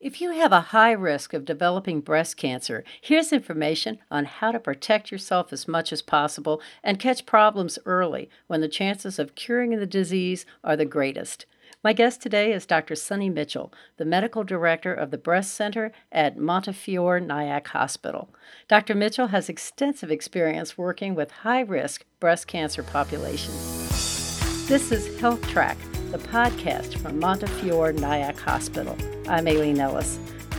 If you have a high risk of developing breast cancer, here's information on how to protect yourself as much as possible and catch problems early when the chances of curing the disease are the greatest. My guest today is Dr. Sunny Mitchell, the medical director of the Breast Center at Montefiore Nyack Hospital. Dr. Mitchell has extensive experience working with high risk breast cancer populations. This is Health Track the podcast from Montefiore Nyack Hospital. I'm Aileen Ellis.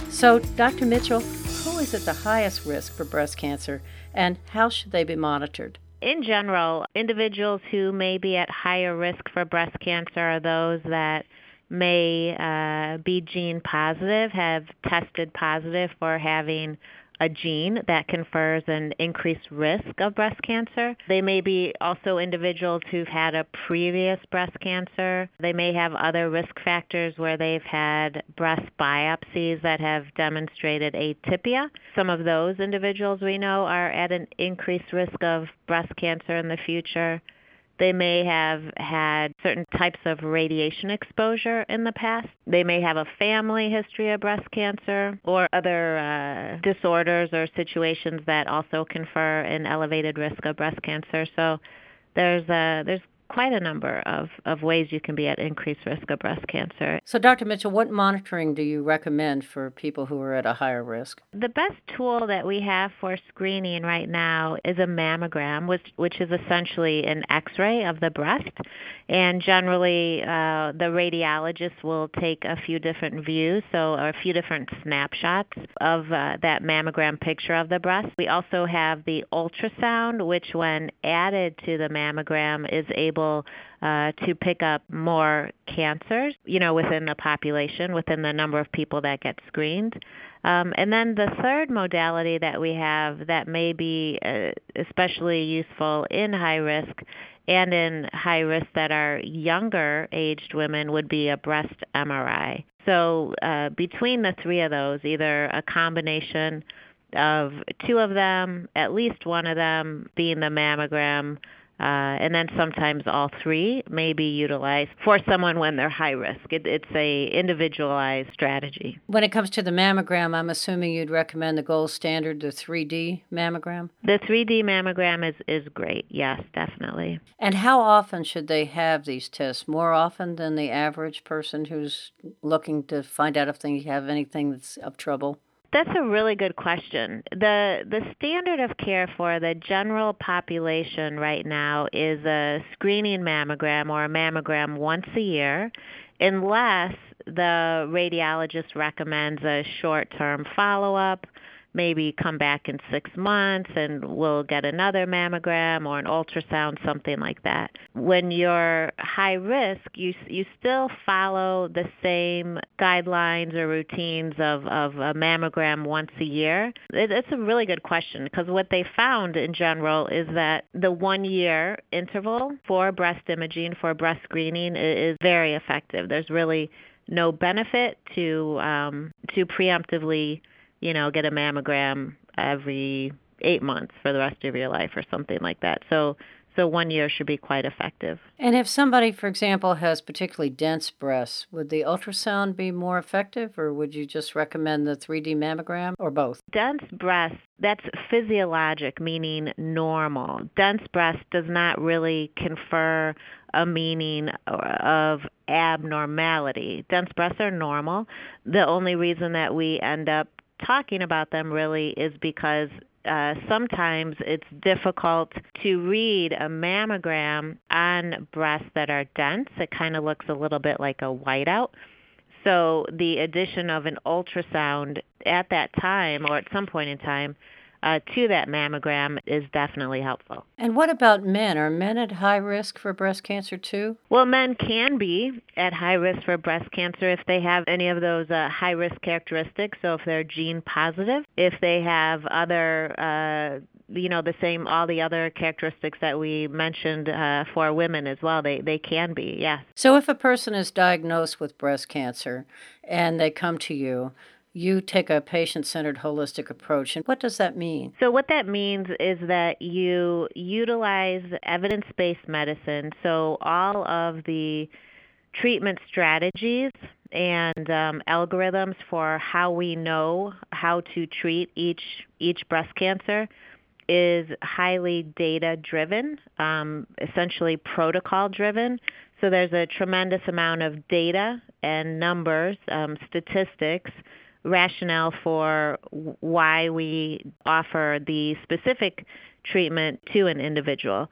So, Dr. Mitchell, who is at the highest risk for breast cancer and how should they be monitored? In general, individuals who may be at higher risk for breast cancer are those that may uh, be gene positive, have tested positive for having a gene that confers an increased risk of breast cancer. They may be also individuals who've had a previous breast cancer. They may have other risk factors where they've had breast biopsies that have demonstrated atypia. Some of those individuals we know are at an increased risk of breast cancer in the future. They may have had certain types of radiation exposure in the past. They may have a family history of breast cancer or other uh, disorders or situations that also confer an elevated risk of breast cancer. So there's a, there's quite a number of, of ways you can be at increased risk of breast cancer. So, Dr. Mitchell, what monitoring do you recommend for people who are at a higher risk? The best tool that we have for screening right now is a mammogram, which, which is essentially an x ray of the breast. And generally, uh, the radiologist will take a few different views, so a few different snapshots of uh, that mammogram picture of the breast. We also have the ultrasound, which, when added to the mammogram, is able uh, to pick up more cancers, you know, within the population, within the number of people that get screened. Um, and then the third modality that we have that may be uh, especially useful in high risk and in high risk that are younger aged women would be a breast MRI. So uh, between the three of those, either a combination of two of them, at least one of them being the mammogram, Uh, and then sometimes all three may be utilized for someone when they're high risk. It, it's a individualized strategy. When it comes to the mammogram, I'm assuming you'd recommend the gold standard, the 3D mammogram. The 3D mammogram is is great. Yes, definitely. And how often should they have these tests? More often than the average person who's looking to find out if they have anything that's of trouble. That's a really good question. The the standard of care for the general population right now is a screening mammogram or a mammogram once a year unless the radiologist recommends a short-term follow-up maybe come back in six months and we'll get another mammogram or an ultrasound, something like that. When you're high risk, you you still follow the same guidelines or routines of, of a mammogram once a year. It, it's a really good question because what they found in general is that the one year interval for breast imaging, for breast screening, is very effective. There's really no benefit to um, to preemptively you know, get a mammogram every eight months for the rest of your life or something like that. So so one year should be quite effective. And if somebody, for example, has particularly dense breasts, would the ultrasound be more effective or would you just recommend the 3D mammogram or both? Dense breasts, that's physiologic, meaning normal. Dense breast does not really confer a meaning of abnormality. Dense breasts are normal. The only reason that we end up talking about them really is because uh, sometimes it's difficult to read a mammogram on breasts that are dense. It kind of looks a little bit like a whiteout. So the addition of an ultrasound at that time or at some point in time uh, to that mammogram is definitely helpful. And what about men? Are men at high risk for breast cancer too? Well, men can be at high risk for breast cancer if they have any of those uh, high risk characteristics. So if they're gene positive, if they have other uh, you know the same all the other characteristics that we mentioned uh, for women as well they they can be yes so if a person is diagnosed with breast cancer and they come to you you take a patient centered holistic approach. And what does that mean? So, what that means is that you utilize evidence based medicine. So, all of the treatment strategies and um, algorithms for how we know how to treat each each breast cancer is highly data driven, um, essentially protocol driven. So there's a tremendous amount of data and numbers, um, statistics, rationale for why we offer the specific treatment to an individual.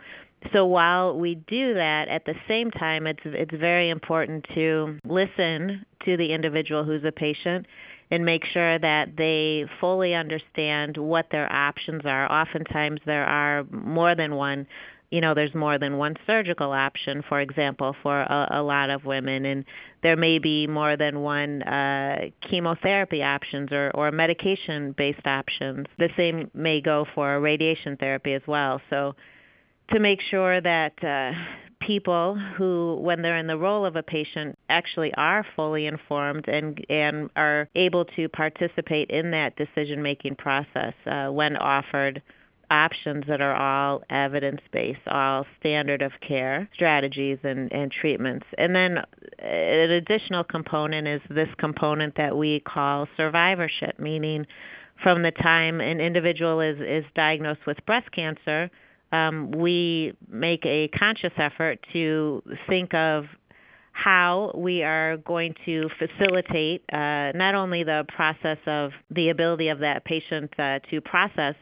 So while we do that, at the same time, it's it's very important to listen to the individual who's a patient and make sure that they fully understand what their options are. Oftentimes, there are more than one. You know, there's more than one surgical option, for example, for a, a lot of women, and there may be more than one uh, chemotherapy options or, or medication-based options. The same may go for radiation therapy as well. So to make sure that uh, people who, when they're in the role of a patient, actually are fully informed and and are able to participate in that decision making process uh, when offered options that are all evidence based, all standard of care strategies and, and treatments. And then uh, an additional component is this component that we call survivorship, meaning from the time an individual is, is diagnosed with breast cancer um, we make a conscious effort to think of how we are going to facilitate uh, not only the process of the ability of that patient uh, to process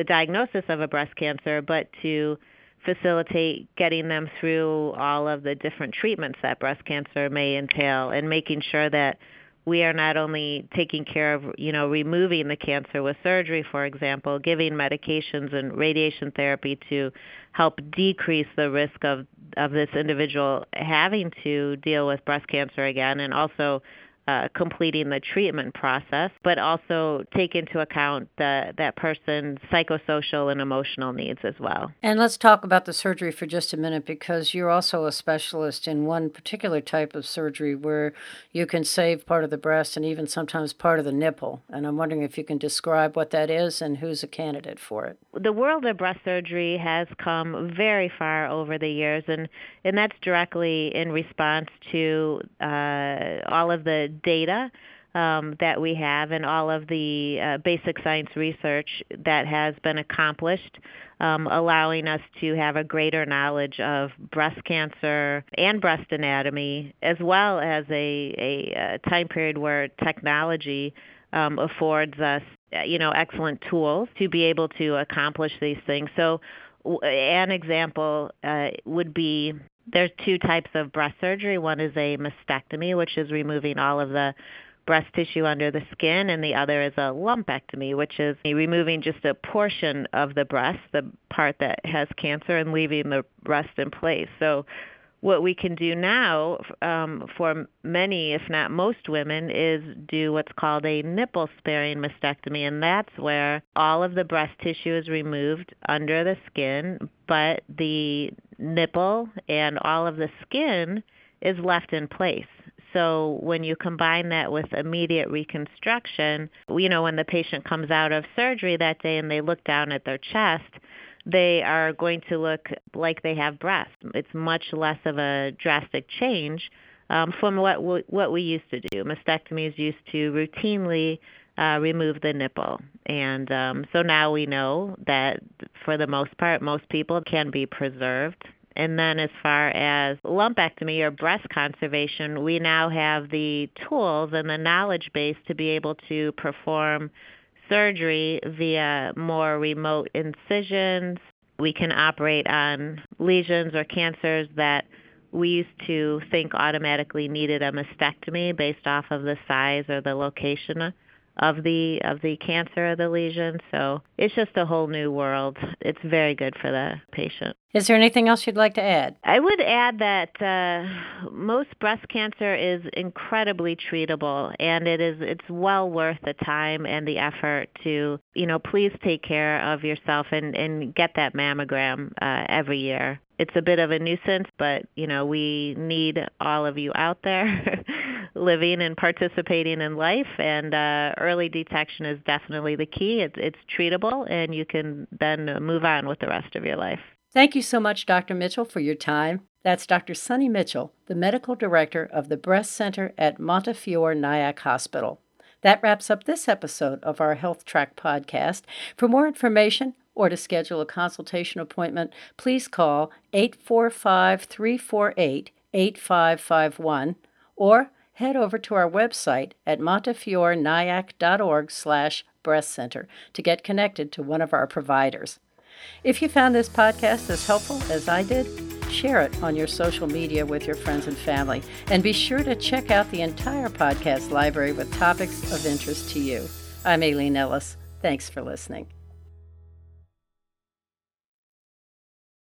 the diagnosis of a breast cancer, but to facilitate getting them through all of the different treatments that breast cancer may entail and making sure that we are not only taking care of, you know, removing the cancer with surgery, for example, giving medications and radiation therapy to help decrease the risk of of this individual having to deal with breast cancer again and also uh, completing the treatment process, but also take into account the, that person's psychosocial and emotional needs as well. And let's talk about the surgery for just a minute because you're also a specialist in one particular type of surgery where you can save part of the breast and even sometimes part of the nipple. And I'm wondering if you can describe what that is and who's a candidate for it. The world of breast surgery has come very far over the years, and, and that's directly in response to uh, all of the data um, that we have and all of the uh, basic science research that has been accomplished, um, allowing us to have a greater knowledge of breast cancer and breast anatomy, as well as a, a, a time period where technology um, affords us, uh, you know, excellent tools to be able to accomplish these things. So, an example uh, would be there's two types of breast surgery. One is a mastectomy, which is removing all of the breast tissue under the skin, and the other is a lumpectomy, which is removing just a portion of the breast, the part that has cancer, and leaving the rest in place. So what we can do now um, for many, if not most women, is do what's called a nipple sparing mastectomy, and that's where all of the breast tissue is removed under the skin, but the nipple and all of the skin is left in place. So when you combine that with immediate reconstruction, you know, when the patient comes out of surgery that day and they look down at their chest, they are going to look like they have breasts. It's much less of a drastic change um, from what what we used to do. Mastectomies used to routinely uh, remove the nipple, and um, so now we know that for the most part, most people can be preserved. And then as far as lumpectomy or breast conservation, we now have the tools and the knowledge base to be able to perform surgery via more remote incisions. We can operate on lesions or cancers that we used to think automatically needed a mastectomy based off of the size or the location of the of the cancer of the lesion. So it's just a whole new world. It's very good for the patient. Is there anything else you'd like to add? I would add that uh, most breast cancer is incredibly treatable, and it is it's well worth the time and the effort to you know please take care of yourself and and get that mammogram uh, every year. It's a bit of a nuisance, but you know we need all of you out there living and participating in life, and uh, early detection is definitely the key. It's it's treatable, and you can then move on with the rest of your life. Thank you so much, Dr. Mitchell, for your time. That's Dr. Sunny Mitchell, the medical director of the Breast Center at Montefiore Nyack Hospital. That wraps up this episode of our Health Track podcast. For more information or to schedule a consultation appointment, please call 845 348 8551 or head over to our website at montefiorenyack.org slash breast center to get connected to one of our providers. If you found this podcast as helpful as I did, share it on your social media with your friends and family. And be sure to check out the entire podcast library with topics of interest to you. I'm Aileen Ellis. Thanks for listening.